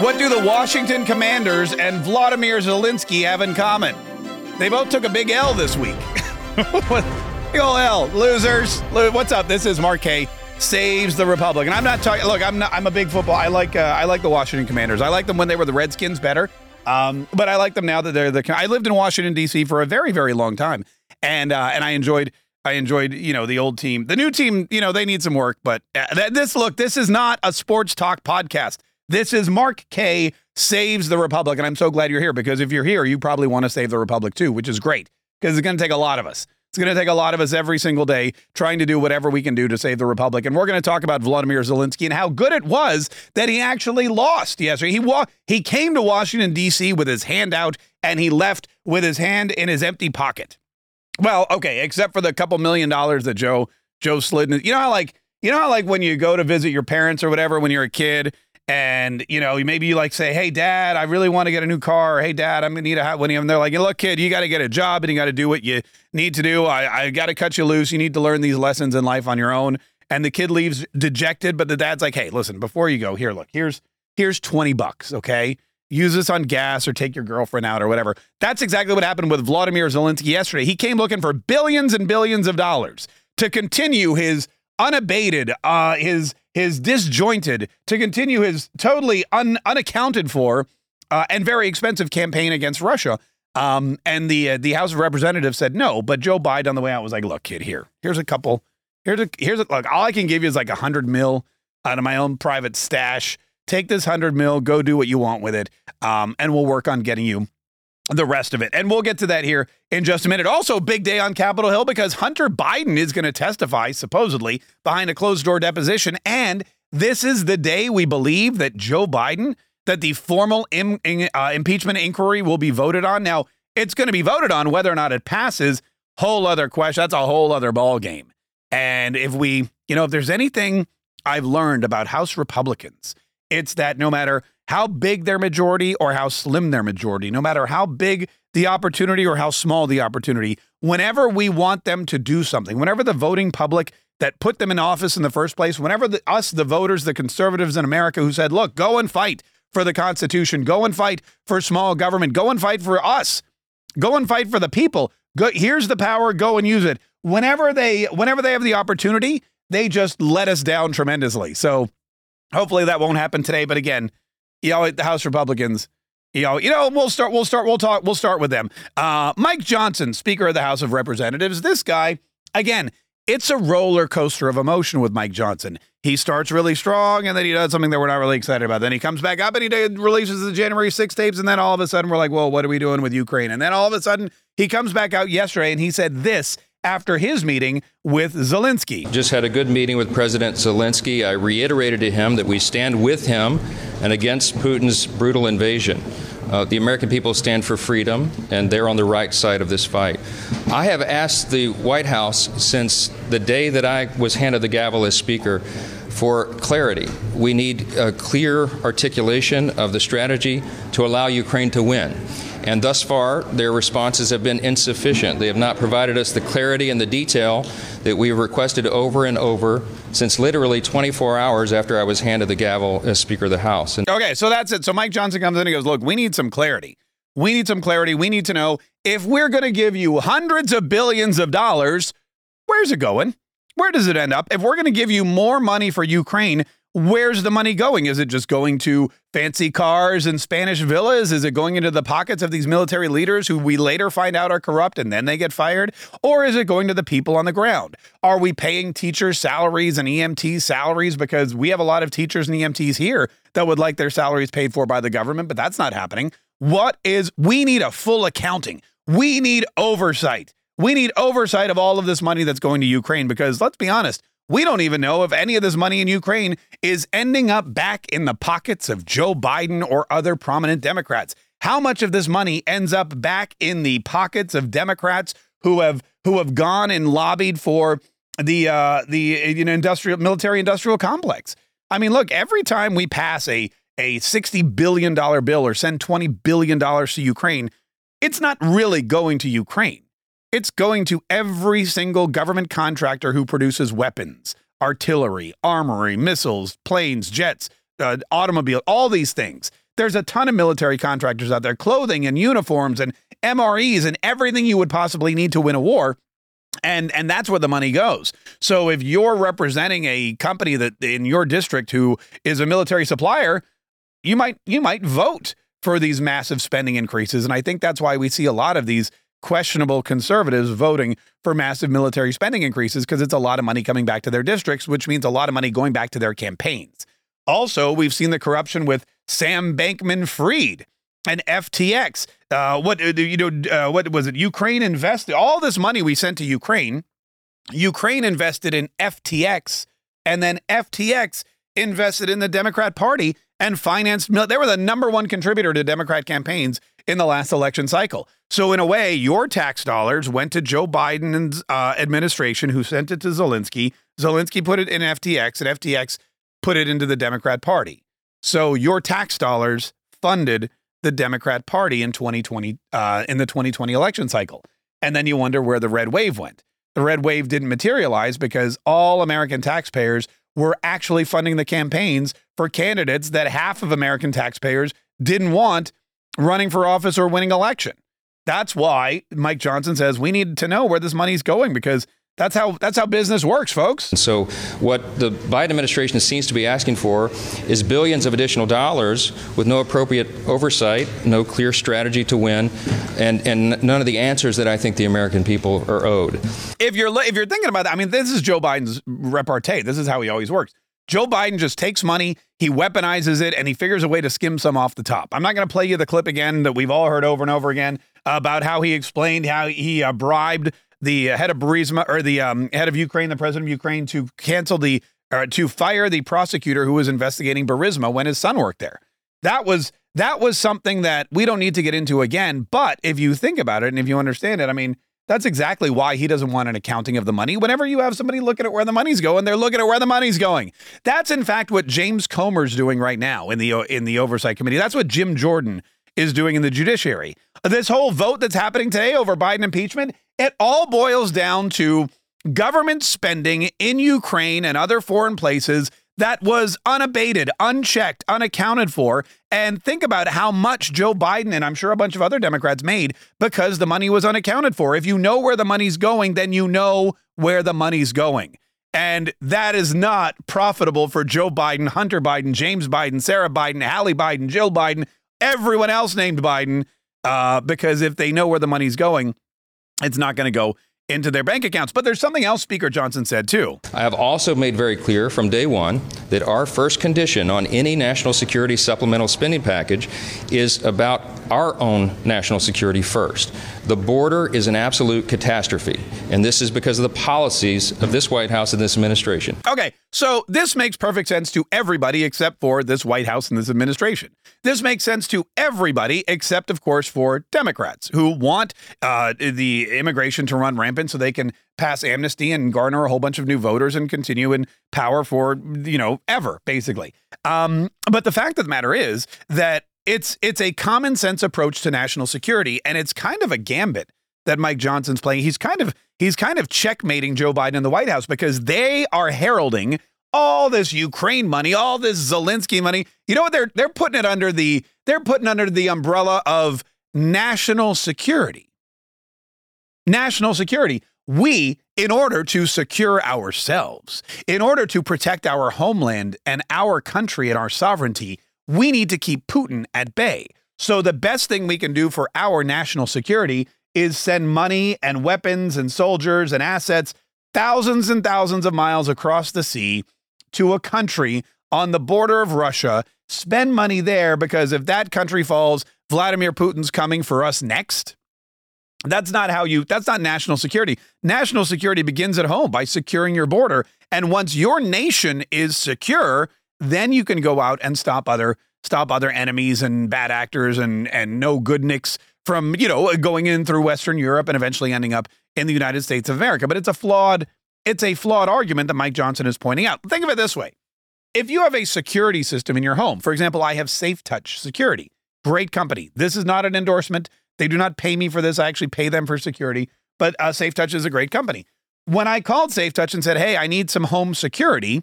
What do the Washington Commanders and Vladimir Zelensky have in common? They both took a big L this week. big ol' L, losers. What's up? This is Mark Kaye saves the Republic, and I'm not talking. Look, I'm not. I'm a big football. I like. Uh, I like the Washington Commanders. I like them when they were the Redskins better. Um, but I like them now that they're the. I lived in Washington D.C. for a very, very long time, and uh, and I enjoyed. I enjoyed, you know, the old team. The new team, you know, they need some work. But uh, this, look, this is not a sports talk podcast. This is Mark Kaye saves the Republic, and I'm so glad you're here because if you're here, you probably want to save the Republic too, which is great because it's going to take a lot of us. It's going to take a lot of us every single day trying to do whatever we can do to save the Republic. And we're going to talk about Vladimir Zelensky and how good it was that he actually lost yesterday. He wa- he came to Washington D.C. with his hand out and he left with his hand in his empty pocket. Well, okay, except for the couple million dollars that Joe Joe slid. In, you know how like you know how like when you go to visit your parents or whatever when you're a kid and you know maybe you like say hey dad i really want to get a new car. Or, hey dad i'm gonna need a hot one and they're like look kid you got to get a job and you got to do what you need to do. I, I got to cut you loose. You need to learn these lessons in life on your own. And the kid leaves dejected but the dad's like hey listen before you go here look here's here's 20 bucks okay? Use this on gas or take your girlfriend out or whatever. That's exactly what happened with vladimir zelensky yesterday. He came looking for billions and billions of dollars to continue his unabated uh his his disjointed to continue his totally un, unaccounted for uh, and very expensive campaign against Russia. Um, and the uh, the House of Representatives said no, but Joe Biden on the way out was like, "Look, kid, here, here's a couple, here's a here's a look. All I can give you is like a hundred mil out of my own private stash. Take this hundred mil, go do what you want with it, um, and we'll work on getting you the rest of it. And we'll get to that here in just a minute. Also, big day on Capitol Hill because Hunter Biden is going to testify, supposedly, behind a closed door deposition. And this is the day we believe that Joe Biden, that the formal Im- uh, impeachment inquiry will be voted on. Now, it's going to be voted on whether or not it passes. Whole other question. That's a whole other ball game. And if we, you know, if there's anything I've learned about House Republicans, it's that no matter how big their majority or how slim their majority, no matter how big the opportunity or how small the opportunity, whenever we want them to do something, whenever the voting public that put them in office in the first place, whenever the, us, the voters, the conservatives in America who said, look, go and fight for the Constitution, go and fight for small government, go and fight for us, go and fight for the people. Go, here's the power, go and use it. Whenever they, whenever they have the opportunity, they just let us down tremendously. So hopefully that won't happen today. But again, you know, the House Republicans, you know, you know, we'll start, we'll start, we'll talk, we'll start with them. Uh, Mike Johnson, Speaker of the House of Representatives. This guy, again, it's a roller coaster of emotion with Mike Johnson. He starts really strong and then he does something that we're not really excited about. Then he comes back up and he releases the January 6 tapes. And then all of a sudden we're like, well, what are we doing with Ukraine? And then all of a sudden he comes back out yesterday and he said this after his meeting with Zelensky. Just had a good meeting with President Zelensky. I reiterated to him that we stand with him and against Putin's brutal invasion. Uh, the American people stand for freedom, and they're on the right side of this fight. I have asked the White House since the day that I was handed the gavel as Speaker for clarity. We need a clear articulation of the strategy to allow Ukraine to win. And thus far, their responses have been insufficient. They have not provided us the clarity and the detail that we have requested over and over since literally 24 hours after I was handed the gavel as Speaker of the House. And- okay, so that's it. So Mike Johnson comes in and goes, Look, we need some clarity. We need some clarity. We need to know if we're going to give you hundreds of billions of dollars, where's it going? Where does it end up? If we're going to give you more money for Ukraine, where's the money going? Is it just going to fancy cars and Spanish villas? Is it going into the pockets of these military leaders who we later find out are corrupt and then they get fired? Or is it going to the people on the ground? Are we paying teachers' salaries and EMT salaries? Because we have a lot of teachers and EMTs here that would like their salaries paid for by the government, but that's not happening. What is, we need a full accounting. We need oversight. We need oversight of all of this money that's going to Ukraine because let's be honest, we don't even know if any of this money in Ukraine is ending up back in the pockets of Joe Biden or other prominent Democrats. how much of this money ends up back in the pockets of Democrats who have who have gone and lobbied for the uh, the you know industrial military industrial complex. I mean, look, every time we pass a a sixty billion dollar bill or send twenty billion dollars to Ukraine, it's not really going to Ukraine. It's going to every single government contractor who produces weapons, artillery, armory, missiles, planes, jets, uh, automobile, all these things. There's a ton of military contractors out there, clothing and uniforms and MREs and everything you would possibly need to win a war. And and that's where the money goes. So if you're representing a company that in your district who is a military supplier, you might you might vote for these massive spending increases. And I think that's why we see a lot of these questionable conservatives voting for massive military spending increases because it's a lot of money coming back to their districts, which means a lot of money going back to their campaigns. Also, we've seen the corruption with Sam Bankman Fried and FTX. Uh, what uh, you know? Uh, what was it? Ukraine invested all this money we sent to Ukraine. Ukraine invested in FTX, and then FTX invested in the Democrat Party and financed. They were the number one contributor to Democrat campaigns in the last election cycle. So, in a way, your tax dollars went to Joe Biden's uh, administration, who sent it to Zelensky. Zelensky put it in FTX, and FTX put it into the Democrat Party. So, your tax dollars funded the Democrat Party in 2020 uh, in the 2020 election cycle. And then you wonder where the red wave went. The red wave didn't materialize because all American taxpayers were actually funding the campaigns for candidates that half of American taxpayers didn't want running for office or winning election. That's why Mike Johnson says we need to know where this money's going because that's how that's how business works, folks. So what the Biden administration seems to be asking for is billions of additional dollars with no appropriate oversight, no clear strategy to win, and and none of the answers that I think the American people are owed. If you're if you're thinking about that, I mean, this is Joe Biden's repartee. This is how he always works. Joe Biden just takes money, he weaponizes it, and he figures a way to skim some off the top. I'm not going to play you the clip again that we've all heard over and over again about how he explained how he uh, bribed the head of Burisma or the um, head of Ukraine, the president of Ukraine, to cancel the or to fire the prosecutor who was investigating Burisma when his son worked there. That was that was something that we don't need to get into again. But if you think about it and if you understand it, I mean, that's exactly why he doesn't want an accounting of the money. Whenever you have somebody looking at where the money's going, they're looking at where the money's going. That's in fact what James Comer's doing right now in the in the oversight committee. That's what Jim Jordan is doing in the judiciary. This whole vote that's happening today over Biden impeachment, it all boils down to government spending in Ukraine and other foreign places that was unabated, unchecked, unaccounted for. And think about how much Joe Biden and I'm sure a bunch of other Democrats made because the money was unaccounted for. If you know where the money's going, then you know where the money's going. And that is not profitable for Joe Biden, Hunter Biden, James Biden, Sarah Biden, Hallie Biden, Jill Biden, everyone else named Biden, uh, because if they know where the money's going, it's not going to go into their bank accounts. But there's something else Speaker Johnson said too. I have also made very clear from day one that our first condition on any national security supplemental spending package is about our own national security first. The border is an absolute catastrophe, and this is because of the policies of this White House and this administration. Okay, so this makes perfect sense to everybody except for this White House and this administration. This makes sense to everybody except, of course, for Democrats who want uh, the immigration to run rampant so they can pass amnesty and garner a whole bunch of new voters and continue in power for you know ever basically. Um, but the fact of the matter is that it's it's a common sense approach to national security, and it's kind of a gambit that Mike Johnson's playing. He's kind of he's kind of checkmating Joe Biden in the White House because they are heralding all this Ukraine money, all this Zelensky money. You know what they're they're putting it under the they're putting under the umbrella of national security. National security. We, in order to secure ourselves, in order to protect our homeland and our country and our sovereignty, we need to keep Putin at bay. So the best thing we can do for our national security is send money and weapons and soldiers and assets thousands and thousands of miles across the sea to a country on the border of Russia, spend money there because if that country falls, Vladimir Putin's coming for us next. That's not how you, that's not national security. National security begins at home by securing your border. And once your nation is secure, then you can go out and stop other stop other enemies and bad actors and and no good nicks from you know going in through Western Europe and eventually ending up in the United States of America. But it's a flawed it's a flawed argument that Mike Johnson is pointing out. Think of it this way: if you have a security system in your home, for example, I have Safe Touch Security, great company. This is not an endorsement. They do not pay me for this. I actually pay them for security, but uh, Safe Touch is a great company. When I called Safe Touch and said, "Hey, I need some home security,"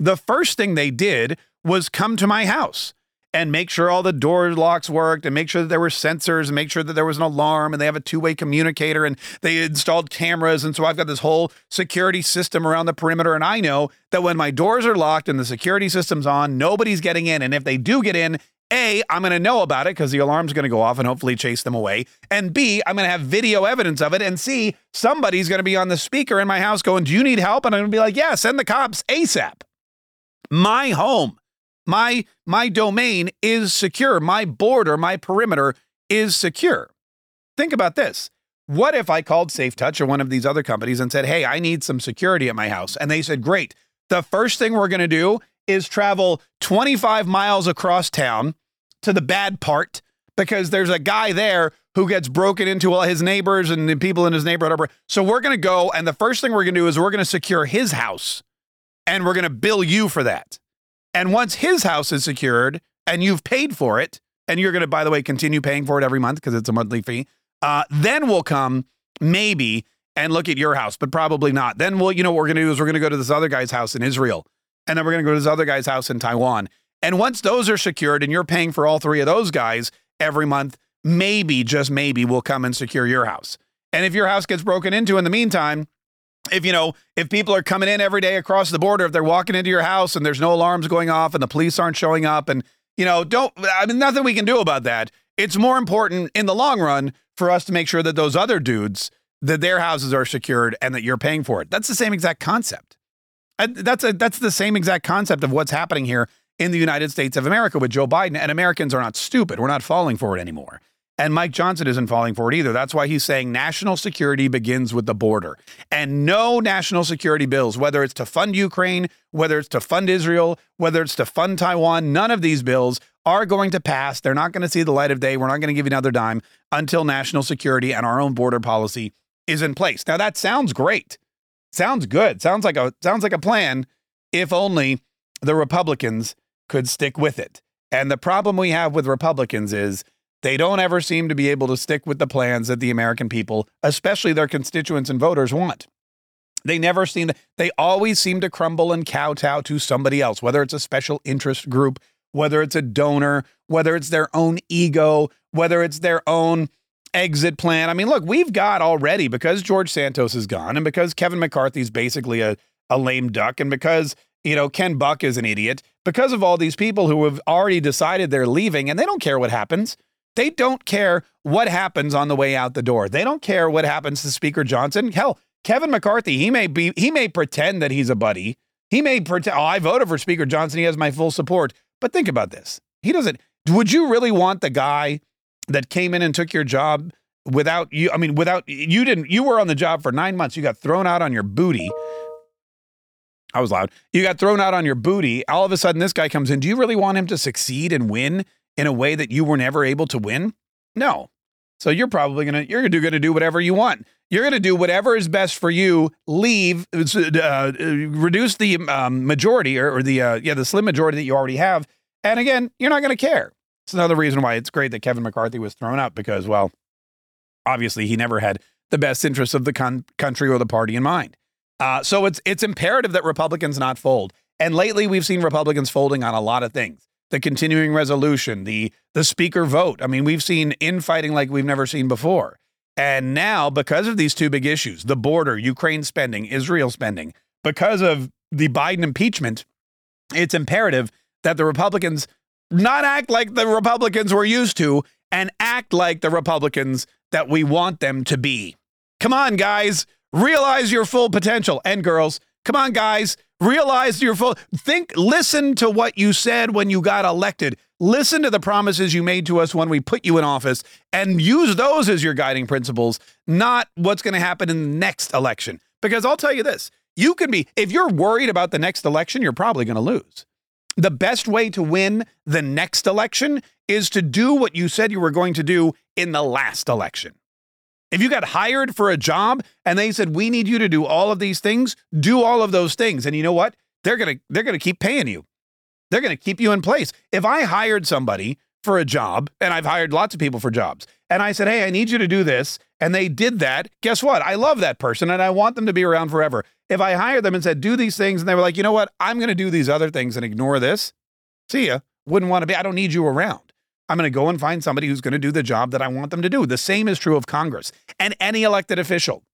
the first thing they did was come to my house and make sure all the door locks worked and make sure that there were sensors and make sure that there was an alarm and they have a two-way communicator and they installed cameras and so I've got this whole security system around the perimeter and I know that when my doors are locked and the security system's on nobody's getting in and if they do get in a, I'm going to know about it because the alarm's going to go off and hopefully chase them away. And B, I'm going to have video evidence of it. And C, somebody's going to be on the speaker in my house going, Do you need help? And I'm going to be like, Yeah, send the cops ASAP. My home my my domain is secure. My border, my perimeter is secure. Think about this. What if I called SafeTouch or one of these other companies and said, "Hey, I need some security at my house." And they said, "Great. The first thing we're going to do is travel 25 miles across town to the bad part because there's a guy there who gets broken into all his neighbors and people in his neighborhood. So we're going to go and the first thing we're going to do is we're going to secure his house and we're going to bill you for that. And once his house is secured and you've paid for it, and you're going to, by the way, continue paying for it every month because it's a monthly fee, uh, then we'll come maybe and look at your house, but probably not. Then we'll, you know, what we're going to do is we're going to go to this other guy's house in Israel, and then we're going to go to this other guy's house in Taiwan. And once those are secured and you're paying for all three of those guys every month, maybe, just maybe, we'll come and secure your house. And if your house gets broken into in the meantime, if you know if people are coming in every day across the border if they're walking into your house and there's no alarms going off and the police aren't showing up and you know don't i mean nothing we can do about that. It's more important in the long run for us to make sure that those other dudes that their houses are secured and that you're paying for it. That's the same exact concept. That's a that's the same exact concept of what's happening here in the united states of america with joe biden. And americans are not stupid. We're not falling for it anymore and Mike Johnson isn't falling for it either. That's why he's saying national security begins with the border. And no national security bills, whether it's to fund Ukraine, whether it's to fund Israel, whether it's to fund Taiwan, none of these bills are going to pass. They're not going to see the light of day. We're not going to give you another dime until national security and our own border policy is in place. Now that sounds great. Sounds good. Sounds like a sounds like a plan if only the Republicans could stick with it. And the problem we have with Republicans is they don't ever seem to be able to stick with the plans that the American people, especially their constituents and voters, want. They never seem to, they always seem to crumble and kowtow to somebody else, whether it's a special interest group, whether it's a donor, whether it's their own ego, whether it's their own exit plan. I mean, look, we've got already because George Santos is gone and because Kevin McCarthy's basically a, a lame duck and because, you know, Ken Buck is an idiot, because of all these people who have already decided they're leaving and they don't care what happens. They don't care what happens on the way out the door. They don't care what happens to Speaker Johnson. Hell, Kevin McCarthy, he may be he may pretend that he's a buddy. He may pretend, oh, I voted for Speaker Johnson. He has my full support. But think about this. He doesn't. Would you really want the guy that came in and took your job without you? I mean, without you didn't, you were on the job for nine months. You got thrown out on your booty. I was loud. You got thrown out on your booty. All of a sudden, this guy comes in. Do you really want him to succeed and win in a way that you were never able to win? No. So you're probably gonna you're gonna do, gonna do whatever you want. You're gonna do whatever is best for you. Leave, uh, uh, reduce the um, majority or, or the uh, yeah the slim majority that you already have. And again, you're not gonna care. It's another reason why it's great that Kevin McCarthy was thrown out because well, obviously he never had the best interests of the con- country or the party in mind. Uh, so it's it's imperative that Republicans not fold. And lately, we've seen Republicans folding on a lot of things the continuing resolution, the the speaker vote. I mean, we've seen infighting like we've never seen before. And now, because of these two big issues, the border, Ukraine spending, Israel spending, because of the Biden impeachment, it's imperative that the Republicans not act like the Republicans we're used to and act like the Republicans that we want them to be. Come on, guys, realize your full potential. And girls, come on, guys, Realize your full think, listen to what you said when you got elected. Listen to the promises you made to us when we put you in office and use those as your guiding principles, not what's going to happen in the next election. Because I'll tell you this you can be, if you're worried about the next election, you're probably going to lose. The best way to win the next election is to do what you said you were going to do in the last election. If you got hired for a job and they said we need you to do all of these things, do all of those things. And you know what? They're going to they're going to keep paying you. They're going to keep you in place. If I hired somebody for a job, and I've hired lots of people for jobs, and I said, "Hey, I need you to do this," and they did that, guess what? I love that person and I want them to be around forever. If I hired them and said, "Do these things," and they were like, "You know what? I'm going to do these other things and ignore this." See ya. Wouldn't want to be. I don't need you around. I'm going to go and find somebody who's going to do the job that I want them to do. The same is true of Congress and any elected official.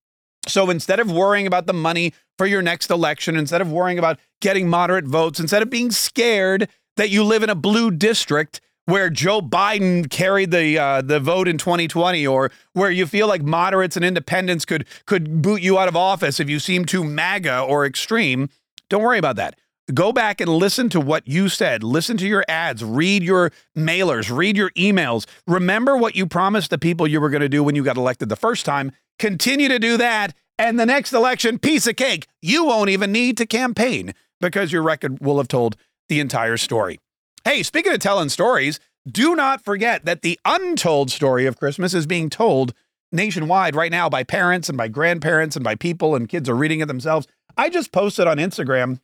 So instead of worrying about the money for your next election, instead of worrying about getting moderate votes, instead of being scared that you live in a blue district where Joe Biden carried the uh, the vote in 2020, or where you feel like moderates and independents could could boot you out of office if you seem too MAGA or extreme, don't worry about that. Go back and listen to what you said. Listen to your ads, read your mailers, read your emails. Remember what you promised the people you were going to do when you got elected the first time. Continue to do that. And the next election, piece of cake. You won't even need to campaign because your record will have told the entire story. Hey, speaking of telling stories, do not forget that the untold story of Christmas is being told nationwide right now by parents and by grandparents and by people, and kids are reading it themselves. I just posted on Instagram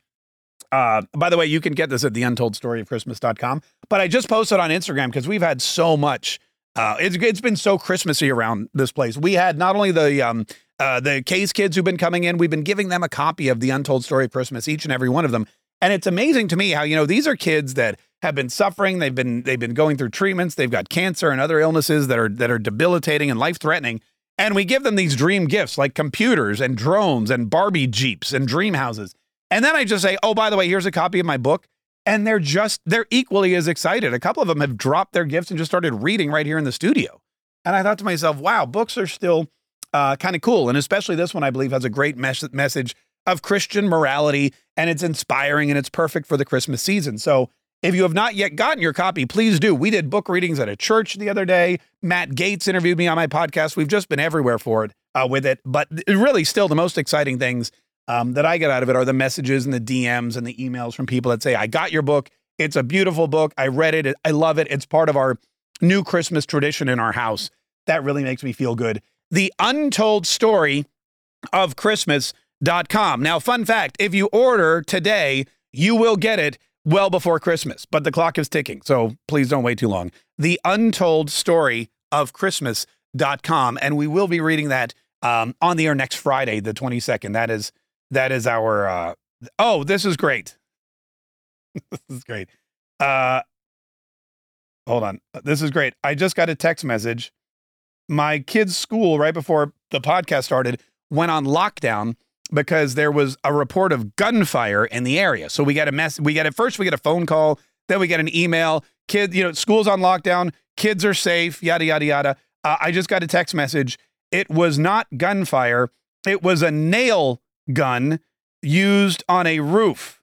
uh, by the way, you can get this at the untold story of Christmas.com. But I just posted on Instagram because we've had so much. Uh, it's it's been so Christmassy around this place. We had not only the um, uh, the Case kids who've been coming in, we've been giving them a copy of the Untold Story of Christmas, each and every one of them. And it's amazing to me how you know these are kids that have been suffering. They've been they've been going through treatments. They've got cancer and other illnesses that are that are debilitating and life threatening. And we give them these dream gifts like computers and drones and Barbie jeeps and dream houses. And then I just say, oh, by the way, here's a copy of my book. And they're just, they're equally as excited. A couple of them have dropped their gifts and just started reading right here in the studio. And I thought to myself, wow, books are still uh, kind of cool. And especially this one, I believe, has a great mes- message of Christian morality and it's inspiring and it's perfect for the Christmas season. So if you have not yet gotten your copy, please do. We did book readings at a church the other day. Matt Gaetz interviewed me on my podcast. We've just been everywhere for it uh, with it. But really, still, the most exciting things um, that I get out of it are the messages and the DMs and the emails from people that say, I got your book. It's a beautiful book. I read it. I love it. It's part of our new Christmas tradition in our house. That really makes me feel good. The untold story of Christmas.com. Now, fun fact if you order today, you will get it well before Christmas, but the clock is ticking. So please don't wait too long. The untold story of Christmas.com. And we will be reading that um, on the air next Friday, the 22nd. That is that is our uh oh this is great. This is great. Uh hold on. This is great. I just got a text message. My kids school right before the podcast started went on lockdown because there was a report of gunfire in the area. So we got a mess we got it first we get a phone call then we get an email. Kid you know school's on lockdown. Kids are safe yada yada yada. Uh, i just got a text message. It was not gunfire. It was a nail gun used on a roof.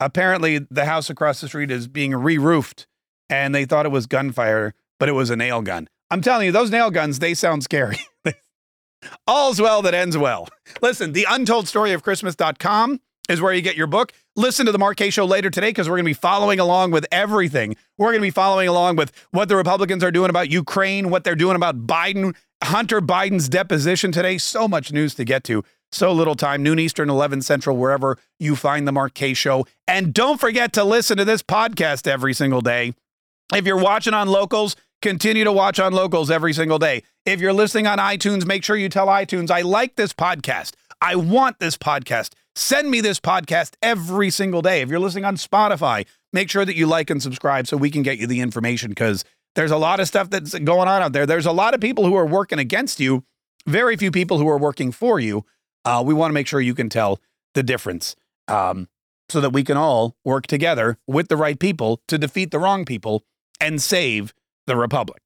Apparently, the house across the street is being re roofed, and they thought it was gunfire, but it was a nail gun. I'm telling you, those nail guns, they sound scary. All's well that ends well. Listen, the untold story of Christmas.com is where you get your book. Listen to the Mark Kaye Show later today because we're going to be following along with everything. We're going to be following along with what the Republicans are doing about Ukraine, what they're doing about Biden, Hunter Biden's deposition today. So much news to get to. So little time, noon Eastern, 11 Central, wherever you find the Mark Kaye Show. And don't forget to listen to this podcast every single day. If you're watching on locals, continue to watch on locals every single day. If you're listening on iTunes, make sure you tell iTunes, I like this podcast. I want this podcast. Send me this podcast every single day. If you're listening on Spotify, make sure that you like and subscribe so we can get you the information because there's a lot of stuff that's going on out there. There's a lot of people who are working against you, very few people who are working for you. Uh, we want to make sure you can tell the difference um, so that we can all work together with the right people to defeat the wrong people and save the republic.